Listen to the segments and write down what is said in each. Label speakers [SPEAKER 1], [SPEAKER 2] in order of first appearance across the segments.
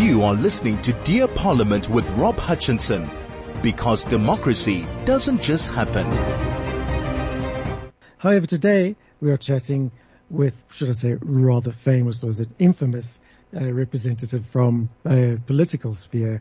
[SPEAKER 1] You are listening to Dear Parliament with Rob Hutchinson because democracy doesn't just happen.
[SPEAKER 2] However, today we are chatting with, should I say, rather famous or is it infamous uh, representative from a political sphere,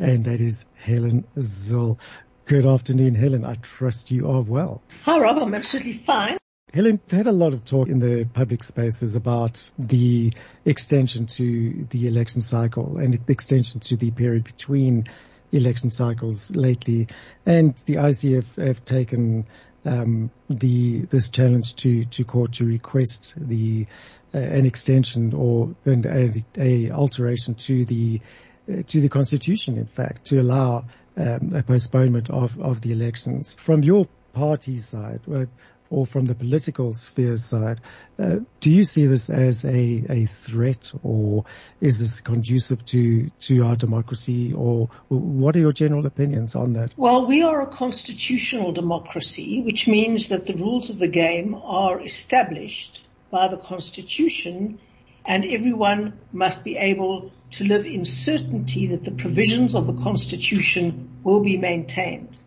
[SPEAKER 2] and that is Helen Zille. Good afternoon, Helen. I trust you are well.
[SPEAKER 3] Hi, Rob. I'm absolutely fine.
[SPEAKER 2] Helen, we've had a lot of talk in the public spaces about the extension to the election cycle and the extension to the period between election cycles lately. And the IEC have taken um, the this challenge to to court to request the uh, an extension or an, a, a, alteration to the uh, to the constitution. In fact, to allow um, a postponement of of the elections. From your party's side, uh, or from the political sphere side, uh, do you see this as a, a threat or is this conducive to, to our democracy or what are your general opinions on that?
[SPEAKER 3] Well, we are a constitutional democracy, which means that the rules of the game are established by the constitution and everyone must be able to live in certainty that the provisions of the constitution will be maintained.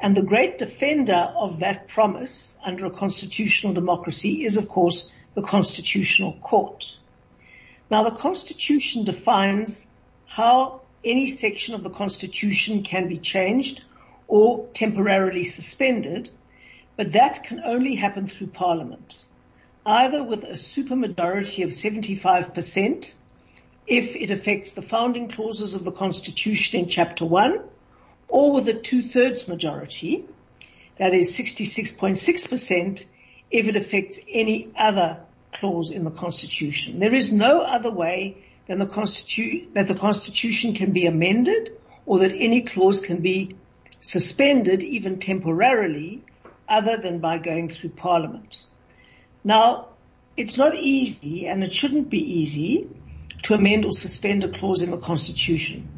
[SPEAKER 3] And the great defender of that promise under a constitutional democracy is of course the constitutional court. Now the constitution defines how any section of the constitution can be changed or temporarily suspended, but that can only happen through parliament, either with a supermajority of 75% if it affects the founding clauses of the constitution in chapter one, or with a two-thirds majority, that is 66.6%, if it affects any other clause in the Constitution. There is no other way than the Constitu- that the Constitution can be amended or that any clause can be suspended even temporarily other than by going through Parliament. Now, it's not easy and it shouldn't be easy to amend or suspend a clause in the Constitution.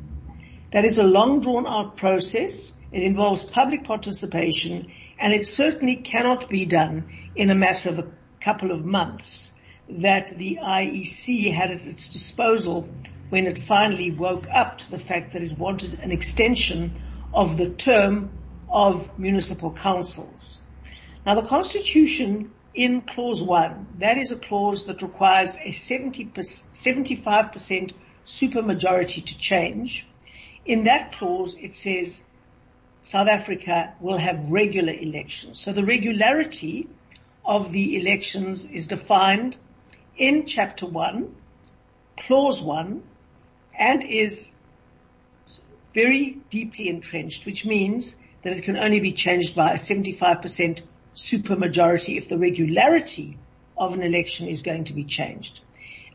[SPEAKER 3] That is a long drawn out process. It involves public participation and it certainly cannot be done in a matter of a couple of months that the IEC had at its disposal when it finally woke up to the fact that it wanted an extension of the term of municipal councils. Now the constitution in clause one, that is a clause that requires a 70 75% supermajority to change. In that clause, it says South Africa will have regular elections. So the regularity of the elections is defined in chapter one, clause one, and is very deeply entrenched, which means that it can only be changed by a 75% supermajority if the regularity of an election is going to be changed.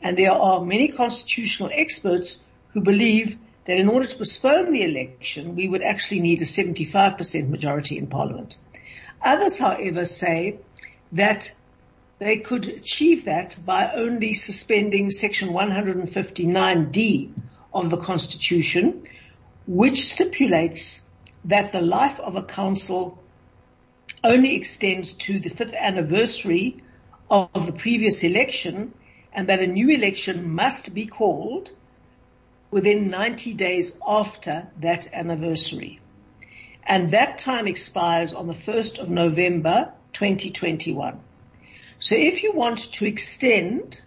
[SPEAKER 3] And there are many constitutional experts who believe that in order to postpone the election, we would actually need a 75% majority in parliament. Others, however, say that they could achieve that by only suspending section 159D of the constitution, which stipulates that the life of a council only extends to the fifth anniversary of the previous election and that a new election must be called within 90 days after that anniversary. And that time expires on the 1st of November 2021. So if you want to extend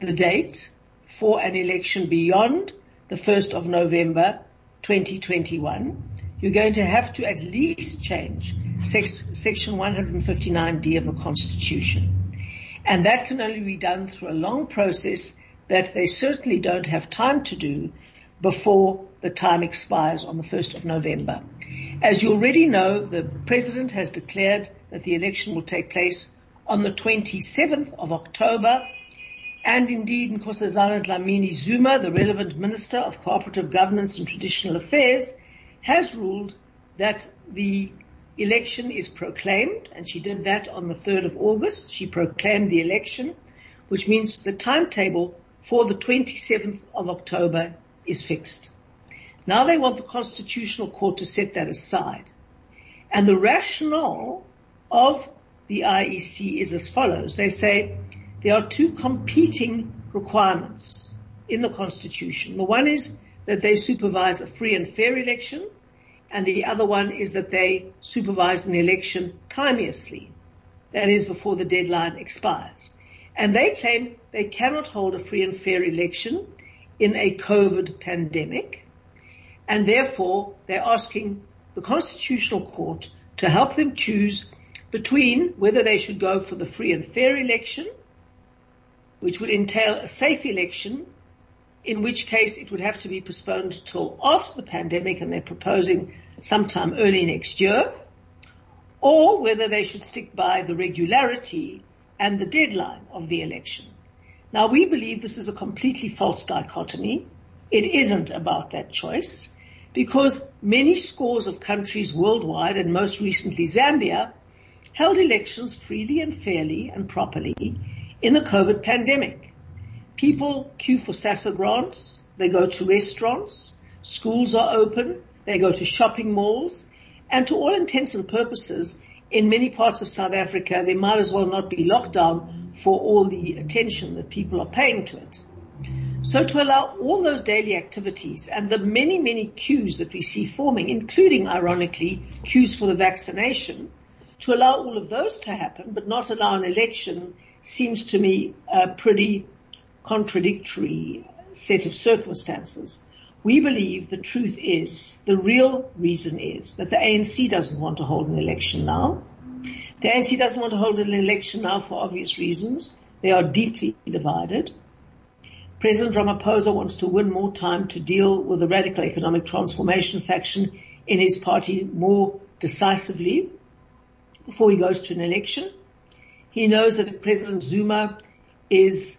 [SPEAKER 3] the date for an election beyond the 1st of November 2021, you're going to have to at least change section 159D of the Constitution. And that can only be done through a long process that they certainly don't have time to do before the time expires on the 1st of November. As you already know, the President has declared that the election will take place on the 27th of October and indeed Nkosazana Dlamini Zuma, the relevant Minister of Cooperative Governance and Traditional Affairs, has ruled that the election is proclaimed and she did that on the 3rd of August. She proclaimed the election, which means the timetable for the 27th of October is fixed. Now they want the Constitutional Court to set that aside. And the rationale of the IEC is as follows. They say there are two competing requirements. in the Constitution. The one is that they supervise a free and fair election, and the other one is that they supervise an election timeously. That is before the deadline expires. And they claim they cannot hold a free and fair election in a COVID pandemic. And therefore they're asking the Constitutional Court to help them choose between whether they should go for the free and fair election, which would entail a safe election in which case it would have to be postponed till after the pandemic and they're proposing sometime early next year, or whether they should stick by the regularity and the deadline of the election. Now we believe this is a completely false dichotomy. It isn't about that choice because many scores of countries worldwide and most recently Zambia held elections freely and fairly and properly in the COVID pandemic. People queue for SASSA grants. They go to restaurants. Schools are open. They go to shopping malls. And to all intents and purposes, in many parts of South Africa, there might as well not be lockdown for all the attention that people are paying to it. So to allow all those daily activities and the many, many queues that we see forming, including ironically queues for the vaccination, to allow all of those to happen, but not allow an election seems to me a pretty contradictory set of circumstances. We believe the truth is, the real reason is that the ANC doesn't want to hold an election now. The ANC doesn't want to hold an election now for obvious reasons. They are deeply divided. President Ramaphosa wants to win more time to deal with the radical economic transformation faction in his party more decisively before he goes to an election. He knows that if President Zuma is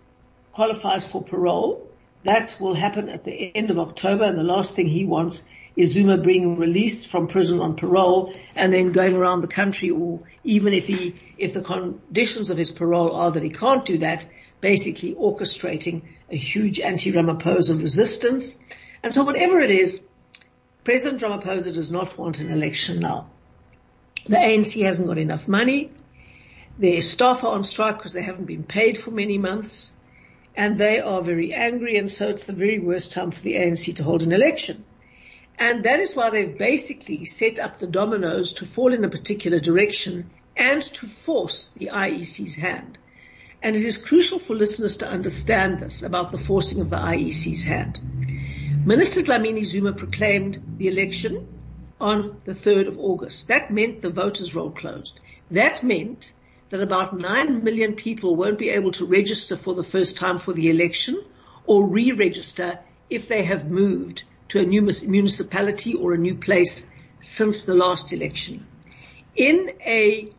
[SPEAKER 3] qualifies for parole. That will happen at the end of October and the last thing he wants is Zuma being released from prison on parole and then going around the country or even if he, if the conditions of his parole are that he can't do that, basically orchestrating a huge anti-Ramaphosa resistance. And so whatever it is, President Ramaphosa does not want an election now. The ANC hasn't got enough money. Their staff are on strike because they haven't been paid for many months and they are very angry and so it's the very worst time for the ANC to hold an election. And that is why they've basically set up the dominoes to fall in a particular direction and to force the IEC's hand. And it is crucial for listeners to understand this about the forcing of the IEC's hand. Minister Dlamini Zuma proclaimed the election on the 3rd of August. That meant the voters roll closed. That meant that about 9 million people won't be able to register for the first time for the election or re-register if they have moved to a new municipality or a new place since the last election. In a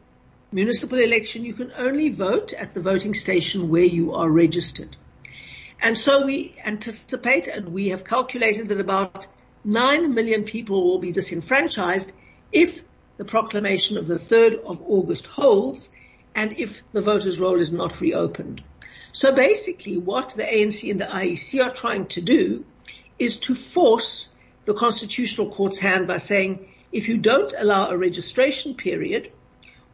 [SPEAKER 3] municipal election, you can only vote at the voting station where you are registered. And so we anticipate and we have calculated that about 9 million people will be disenfranchised if the proclamation of the 3rd of August holds and if the voters roll is not reopened. So basically what the ANC and the IEC are trying to do is to force the constitutional court's hand by saying if you don't allow a registration period,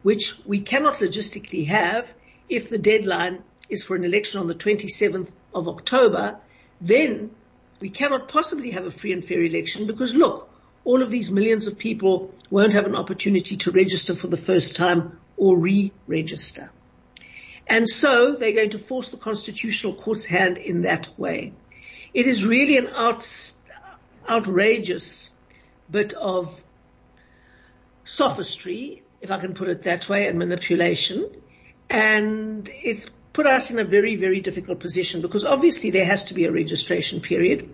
[SPEAKER 3] which we cannot logistically have if the deadline is for an election on the 27th of October, then we cannot possibly have a free and fair election because look, all of these millions of people won't have an opportunity to register for the first time or re-register. And so they're going to force the constitutional court's hand in that way. It is really an out, outrageous bit of sophistry, if I can put it that way, and manipulation. And it's put us in a very, very difficult position because obviously there has to be a registration period.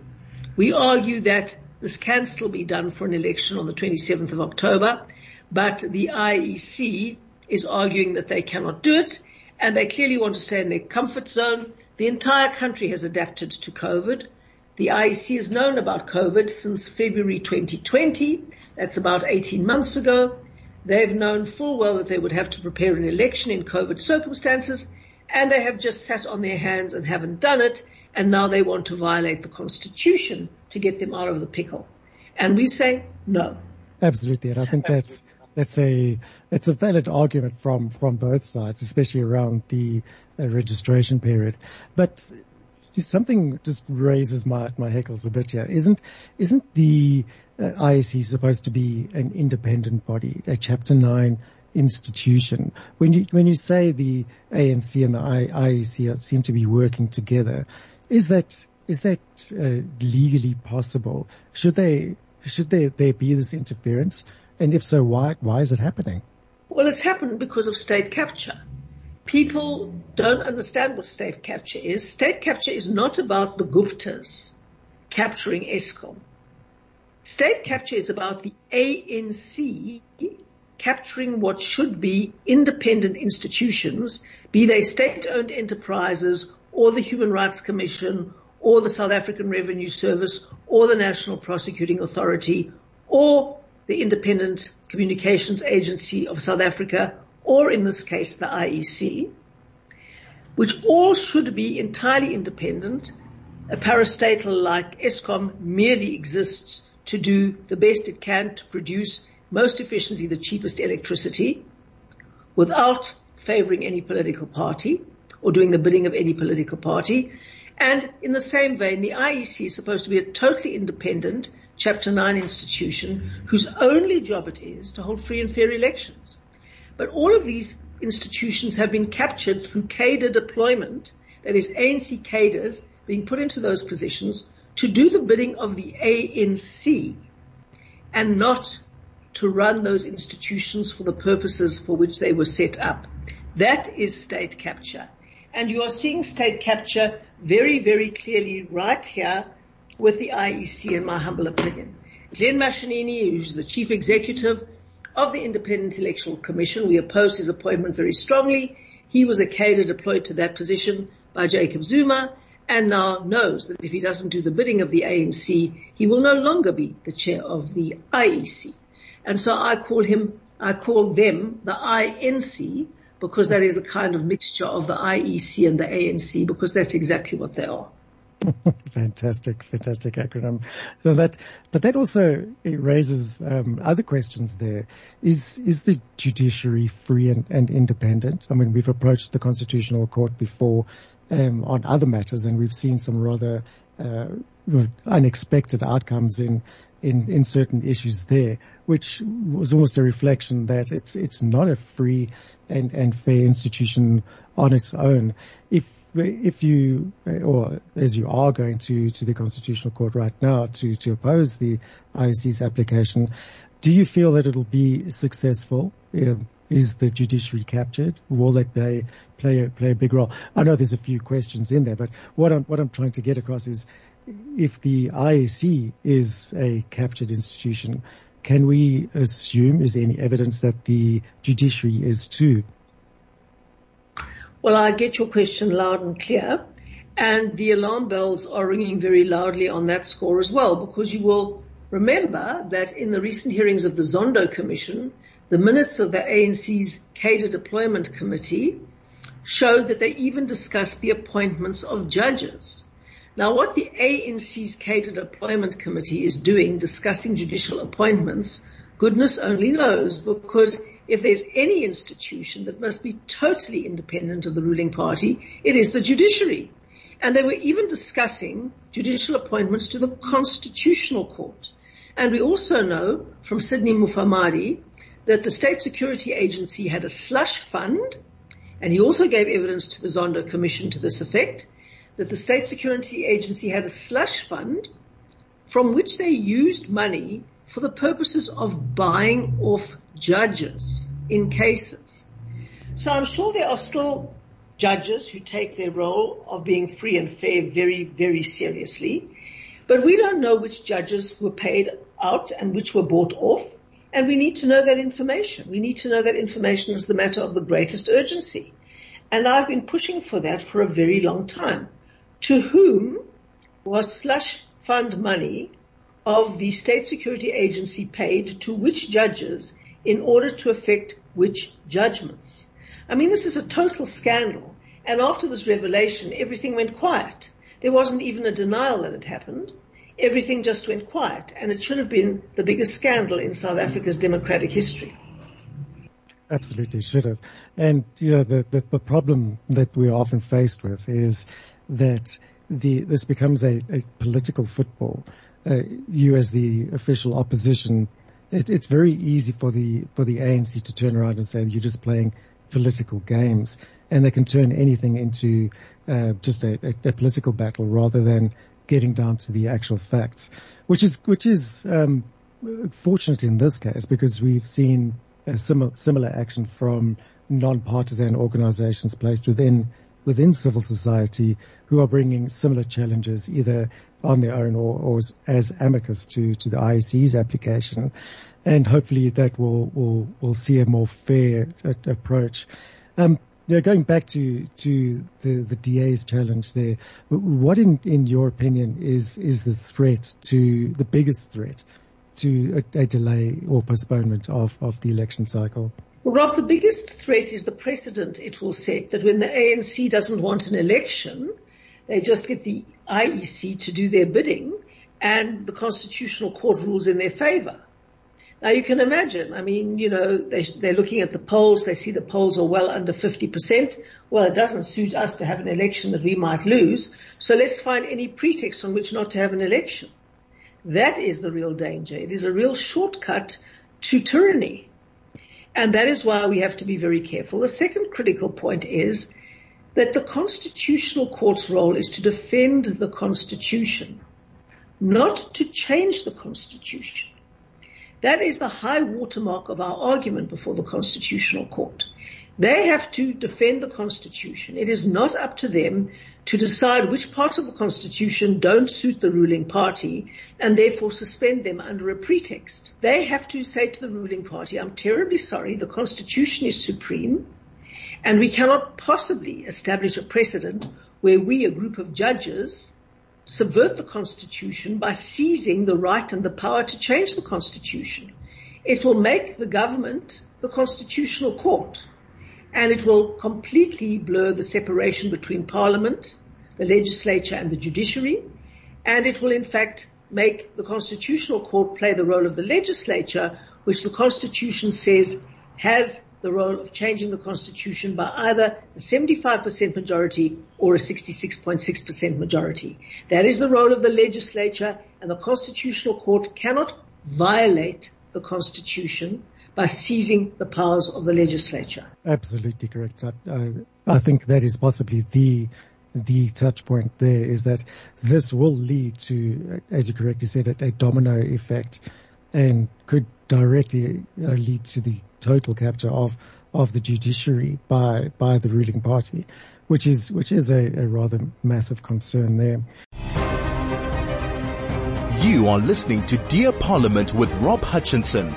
[SPEAKER 3] We argue that this can still be done for an election on the 27th of October, but the IEC is arguing that they cannot do it and they clearly want to stay in their comfort zone. The entire country has adapted to COVID. The IEC has known about COVID since February 2020. That's about 18 months ago. They've known full well that they would have to prepare an election in COVID circumstances and they have just sat on their hands and haven't done it and now they want to violate the constitution to get them out of the pickle. And we say no.
[SPEAKER 2] Absolutely. And I think that's, it's a it's a valid argument from from both sides, especially around the uh, registration period. But something just raises my, my hackles a bit here. Isn't, isn't the uh, IEC supposed to be an independent body, a chapter nine institution? When you, when you say the ANC and the IEC seem to be working together, is that, is that uh, legally possible? Should they, should there, there be this interference? And if so, why, why is it happening?
[SPEAKER 3] Well, it's happened because of state capture people don't understand what state capture is. State capture is not about the Guptas capturing Eskom. State capture is about the ANC capturing what should be independent institutions, be they state-owned enterprises or the Human Rights Commission or the South African Revenue Service or the National Prosecuting Authority or the Independent Communications Agency of South Africa or in this case the IEC, which all should be entirely independent. A parastatal like Eskom merely exists to do the best it can to produce most efficiently the cheapest electricity without favoring any political party or doing the bidding of any political party. And in the same vein, the IEC is supposed to be a totally independent Chapter 9 institution whose only job it is to hold free and fair elections. But all of these institutions have been captured through cadre deployment, that is ANC cadres being put into those positions to do the bidding of the ANC and not to run those institutions for the purposes for which they were set up. That is state capture. And you are seeing state capture very, very clearly right here with the IEC in my humble opinion. Glen Mashinini, who's the chief executive, of the Independent Electoral Commission. We opposed his appointment very strongly. He was a cadre deployed to that position by Jacob Zuma and now knows that if he doesn't do the bidding of the ANC, he will no longer be the chair of the IEC. And so I call him, I call them the INC because that is a kind of mixture of the IEC and the ANC because that's exactly what they are.
[SPEAKER 2] fantastic, fantastic acronym. So that, but that also raises um, other questions. There is is the judiciary free and, and, independent? I mean, we've approached the Constitutional Court before um, on other matters, and we've seen some rather uh, unexpected outcomes in, in in certain issues there, which was almost a reflection that it's it's not a free and, and fair institution on its own. If if you, or as you are going to, to the Constitutional Court right now to, to oppose the IEC's application, do you feel that it'll be successful? Um, is the judiciary captured? Will that play a, play a big role? I know there's a few questions in there, but what I'm, what I'm trying to get across is if the IEC is a captured institution, can we assume, is there any evidence that the judiciary is too?
[SPEAKER 3] Well, I get your question loud and clear. And the alarm bells are ringing very loudly on that score as well, because you will remember that in the recent hearings of the Zondo Commission, the minutes of the ANC's cadre deployment committee showed that they even discussed the appointments of judges. Now what the ANC's cadre deployment committee is doing discussing judicial appointments, goodness only knows because if there's any institution that must be totally independent of the ruling party, it is the judiciary. And they were even discussing judicial appointments to the Constitutional Court. And we also know from Sydney Mufamadi that the State Security Agency had a slush fund, and he also gave evidence to the Zondo Commission to this effect, that the State Security Agency had a slush fund from which they used money for the purposes of buying off judges in cases. So I'm sure there are still judges who take their role of being free and fair very, very seriously. But we don't know which judges were paid out and which were bought off. And we need to know that information. We need to know that information is the matter of the greatest urgency. And I've been pushing for that for a very long time. To whom was slush fund money of the state security agency paid to which judges in order to affect which judgments. I mean, this is a total scandal. And after this revelation, everything went quiet. There wasn't even a denial that it happened. Everything just went quiet. And it should have been the biggest scandal in South Africa's democratic history.
[SPEAKER 2] Absolutely should have. And, you know, the, the, the problem that we're often faced with is that the this becomes a, a political football. Uh, you as the official opposition, it, it's very easy for the for the ANC to turn around and say you're just playing political games, and they can turn anything into uh, just a, a, a, political battle rather than getting down to the actual facts, which is which is um, fortunate in this case because we've seen similar similar action from non-partisan organizations placed within within civil society who are bringing similar challenges either on their own or, or as, amicus to, to the IEC's application. And hopefully that will, will, will see a more fair approach. Um, yeah, going back to to the, the DA's challenge there, what in, in your opinion is is the threat to the biggest threat to a, a delay or postponement of, of the election cycle?
[SPEAKER 3] Well, Rob, the biggest threat is the precedent it will set that when the ANC doesn't want an election, they just get the IEC to do their bidding and the constitutional court rules in their favor. Now you can imagine, I mean, you know, they, they're looking at the polls, they see the polls are well under 50%. Well, it doesn't suit us to have an election that we might lose. So let's find any pretext on which not to have an election. That is the real danger. It is a real shortcut to tyranny. And that is why we have to be very careful. The second critical point is that the constitutional court's role is to defend the constitution, not to change the constitution. That is the high watermark of our argument before the constitutional court. They have to defend the constitution. It is not up to them to decide which parts of the constitution don't suit the ruling party and therefore suspend them under a pretext. They have to say to the ruling party, I'm terribly sorry, the constitution is supreme and we cannot possibly establish a precedent where we, a group of judges, subvert the constitution by seizing the right and the power to change the constitution. It will make the government the constitutional court and it will completely blur the separation between parliament, the legislature and the judiciary, and it will in fact make the constitutional court play the role of the legislature, which the constitution says has the role of changing the constitution by either a 75% majority or a 66.6% majority. That is the role of the legislature and the constitutional court cannot violate the constitution by seizing the powers of the legislature.
[SPEAKER 2] Absolutely correct. I, I think that is possibly the the touch point there is that this will lead to, as you correctly said, a, a domino effect and could directly uh, lead to the total capture of of the judiciary by by the ruling party, which is which is a, a rather massive concern there.
[SPEAKER 1] You are listening to Dear Parliament with Rob Hutchinson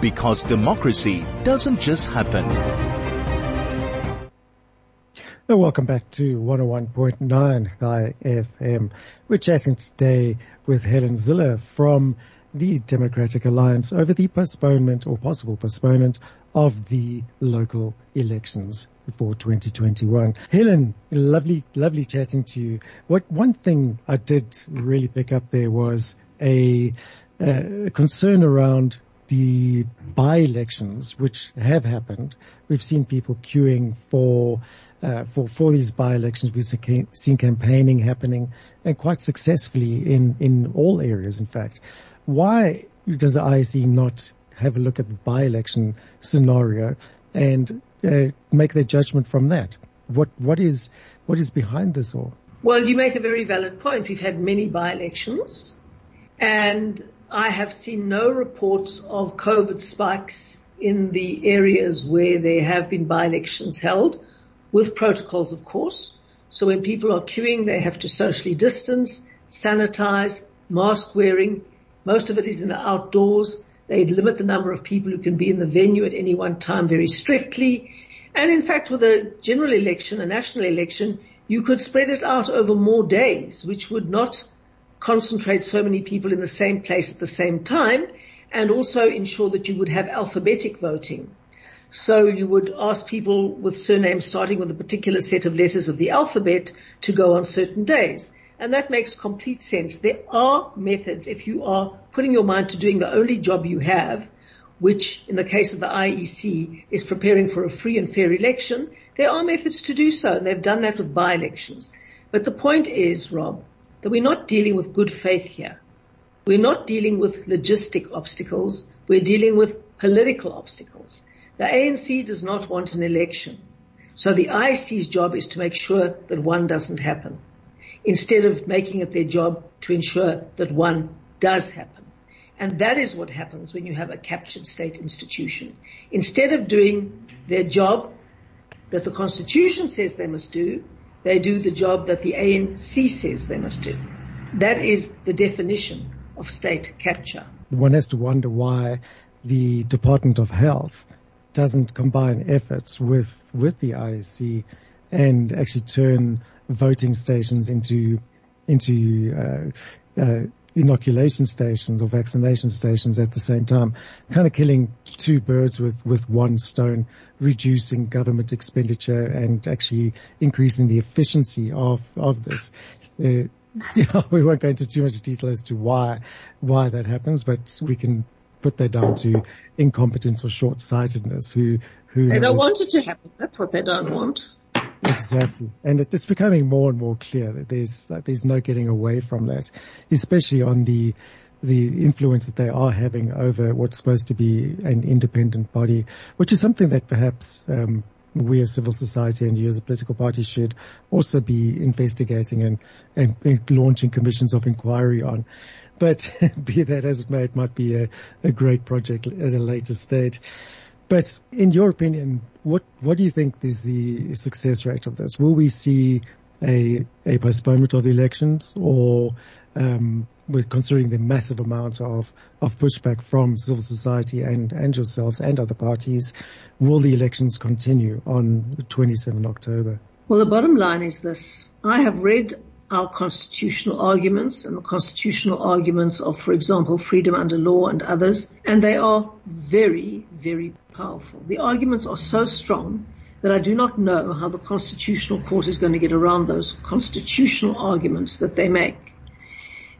[SPEAKER 1] because democracy doesn't just happen.
[SPEAKER 2] welcome back to 101.9 FM. We're chatting today with Helen Zille from the Democratic Alliance over the postponement or possible postponement of the local elections for 2021. Helen, lovely, lovely chatting to you. What one thing I did really pick up there was a, a concern around the by-elections which have happened. We've seen people queuing for uh, for for these by-elections. We've seen campaigning happening and quite successfully in in all areas. In fact, why does the IEC not have a look at the by-election scenario and uh, make their judgment from that? What what is what is behind this all?
[SPEAKER 3] Well, you make a very valid point. We've had many by-elections, and I have seen no reports of COVID spikes in the areas where there have been by-elections held with protocols, of course. So when people are queuing, they have to socially distance, sanitize, mask wearing. Most of it is in the outdoors. They limit the number of people who can be in the venue at any one time very strictly. And in fact, with a general election, a national election, you could spread it out over more days, which would not concentrate so many people in the same place at the same time and also ensure that you would have alphabetic voting. So you would ask people with surnames starting with a particular set of letters of the alphabet to go on certain days. And that makes complete sense. There are methods if you are putting your mind to doing the only job you have, which in the case of the IEC is preparing for a free and fair election. There are methods to do so and they've done that with by-elections. But the point is, Rob, that we're not dealing with good faith here. We're not dealing with logistic obstacles. We're dealing with political obstacles. The ANC does not want an election. So the IEC's job is to make sure that one doesn't happen instead of making it their job to ensure that one does happen. And that is what happens when you have a captured state institution. Instead of doing their job that the constitution says they must do, they do the job that the ANC says they must do. That is the definition of state capture.
[SPEAKER 2] One has to wonder why the Department of Health doesn't combine efforts with, with the IEC and actually turn voting stations into, into, uh, uh, inoculation stations or vaccination stations at the same time, kind of killing two birds with, with one stone, reducing government expenditure and actually increasing the efficiency of, of this. Uh, yeah, we won't go into too much detail as to why, why that happens, but we can put that down to incompetence or short-sightedness who, who
[SPEAKER 3] They don't want it to happen. That's what they don't want.
[SPEAKER 2] Exactly. And it, it's becoming more and more clear that there's, there's no getting away from that, especially on the, the influence that they are having over what's supposed to be an independent body, which is something that perhaps, um, we as civil society and you as a political party should also be investigating and, and, and launching commissions of inquiry on. But be that as it may, it might be a, a great project at a later stage. But in your opinion, what what do you think is the success rate of this? Will we see a a postponement of the elections, or um, with considering the massive amount of of pushback from civil society and and yourselves and other parties, will the elections continue on 27 October?
[SPEAKER 3] Well, the bottom line is this: I have read our constitutional arguments and the constitutional arguments of, for example, freedom under law and others, and they are very, very powerful. The arguments are so strong that I do not know how the Constitutional Court is going to get around those constitutional arguments that they make.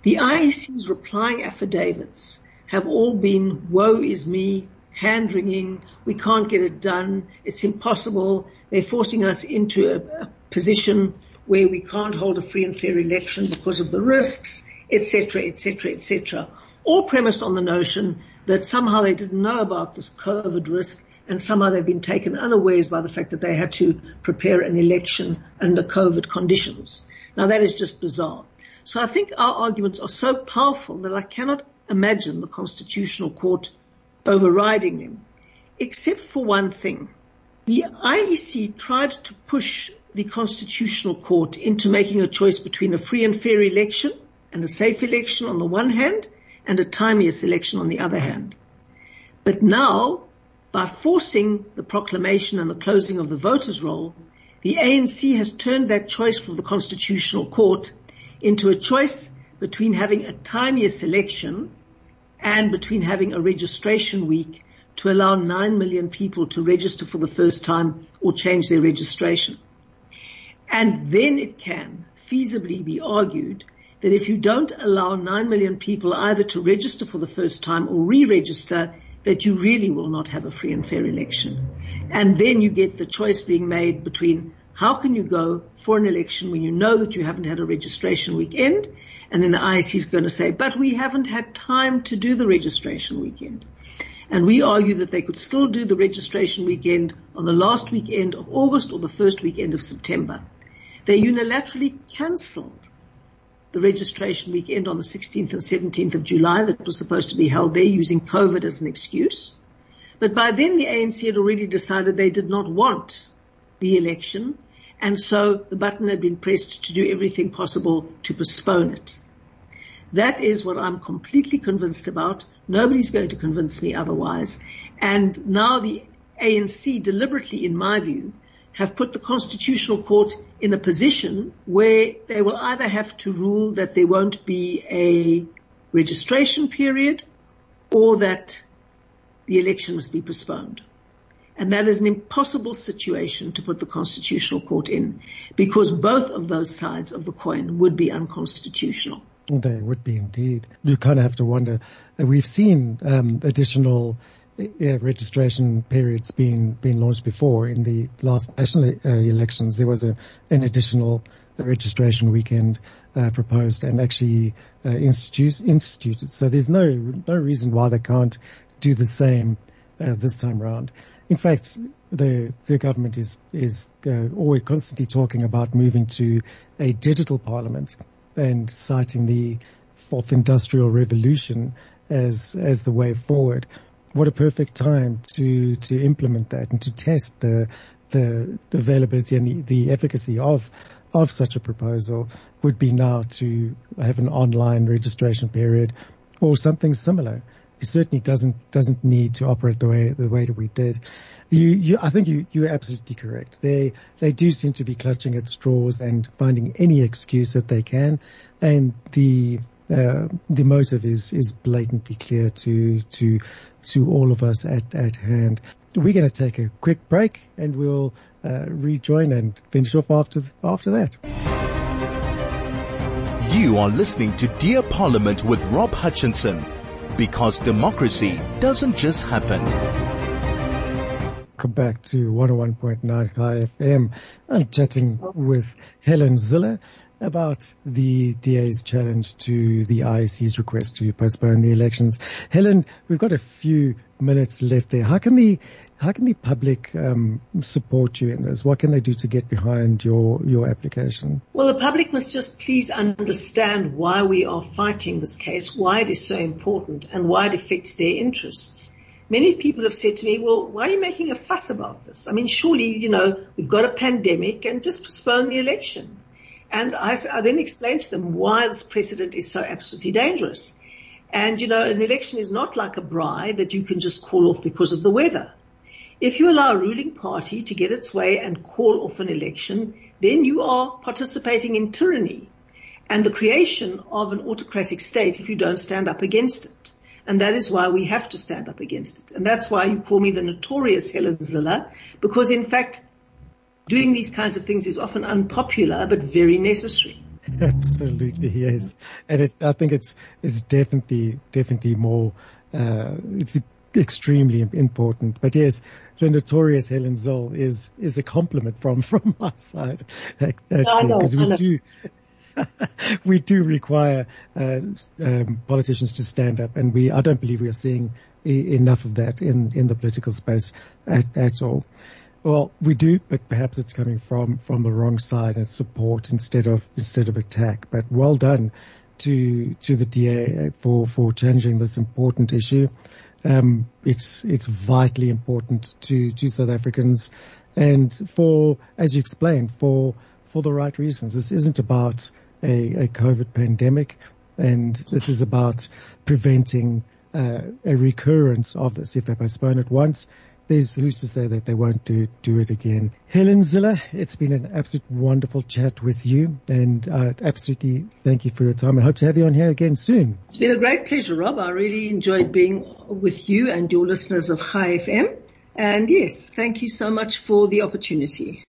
[SPEAKER 3] The IEC's replying affidavits have all been, woe is me, hand wringing, we can't get it done, it's impossible, they're forcing us into a, a position where we can't hold a free and fair election because of the risks, etc., etc., etc. All premised on the notion that somehow they didn't know about this COVID risk and somehow they've been taken unawares by the fact that they had to prepare an election under COVID conditions. Now that is just bizarre. So I think our arguments are so powerful that I cannot imagine the Constitutional Court overriding them, except for one thing. The IEC tried to push the Constitutional Court into making a choice between a free and fair election and a safe election on the one hand and a timeous election on the other hand. But now, by forcing the proclamation and the closing of the voters roll, the ANC has turned that choice for the Constitutional Court into a choice between having a timeous election and between having a registration week to allow 9 million people to register for the first time or change their registration. And then it can feasibly be argued that if you don't allow 9 million people either to register for the first time or re-register, that you really will not have a free and fair election. And then you get the choice being made between how can you go for an election when you know that you haven't had a registration weekend? And then the IEC is going to say, but we haven't had time to do the registration weekend. And we argue that they could still do the registration weekend on the last weekend of August or the first weekend of September. They unilaterally cancelled the registration weekend on the 16th and 17th of July that was supposed to be held there using COVID as an excuse. But by then the ANC had already decided they did not want the election and so the button had been pressed to do everything possible to postpone it. That is what I'm completely convinced about. Nobody's going to convince me otherwise. And now the ANC deliberately, in my view, have put the Constitutional Court in a position where they will either have to rule that there won't be a registration period or that the election must be postponed. And that is an impossible situation to put the Constitutional Court in because both of those sides of the coin would be unconstitutional.
[SPEAKER 2] They would be indeed. You kind of have to wonder. We've seen um, additional yeah, registration periods being being launched before in the last national uh, elections. There was a, an additional registration weekend uh, proposed and actually uh, institute, instituted. So there's no no reason why they can't do the same uh, this time round. In fact, the the government is is uh, always constantly talking about moving to a digital parliament and citing the fourth industrial revolution as as the way forward. What a perfect time to to implement that and to test the the, the availability and the, the efficacy of of such a proposal would be now to have an online registration period or something similar. It certainly doesn't doesn't need to operate the way the way that we did. You, you, I think you, you're absolutely correct. They, they do seem to be clutching at straws and finding any excuse that they can. And the, uh, the motive is, is blatantly clear to, to, to all of us at, at hand. We're going to take a quick break and we'll, uh, rejoin and finish off after, after that.
[SPEAKER 1] You are listening to Dear Parliament with Rob Hutchinson because democracy doesn't just happen.
[SPEAKER 2] Welcome back to 101.9 High FM. I'm chatting with Helen Zille about the DA's challenge to the IEC's request to postpone the elections. Helen, we've got a few minutes left there. How can the how can the public um, support you in this? What can they do to get behind your your application?
[SPEAKER 3] Well, the public must just please understand why we are fighting this case, why it is so important, and why it affects their interests. Many people have said to me, well, why are you making a fuss about this? I mean, surely, you know, we've got a pandemic and just postpone the election. And I, I then explained to them why this precedent is so absolutely dangerous. And, you know, an election is not like a bride that you can just call off because of the weather. If you allow a ruling party to get its way and call off an election, then you are participating in tyranny and the creation of an autocratic state if you don't stand up against it. And that is why we have to stand up against it. And that's why you call me the notorious Helen Zille, because in fact, doing these kinds of things is often unpopular, but very necessary.
[SPEAKER 2] Absolutely, yes. And it, I think it's, it's definitely, definitely more, uh, it's extremely important. But yes, the notorious Helen Zille is, is a compliment from, from my side, actually, because we do, we do require uh, um, politicians to stand up, and we I don't believe we are seeing e- enough of that in in the political space at, at all. Well, we do, but perhaps it's coming from from the wrong side and support instead of instead of attack. But well done to to the DA for for changing this important issue. Um, it's it's vitally important to to South Africans, and for as you explained, for for the right reasons. This isn't about a, a COVID pandemic, and this is about preventing uh, a recurrence of this. If they postpone it once, there's who's to say that they won't do do it again. Helen Zille, it's been an absolute wonderful chat with you, and uh, absolutely thank you for your time. I hope to have you on here again soon.
[SPEAKER 3] It's been a great pleasure, Rob. I really enjoyed being with you and your listeners of High FM. And yes, thank you so much for the opportunity.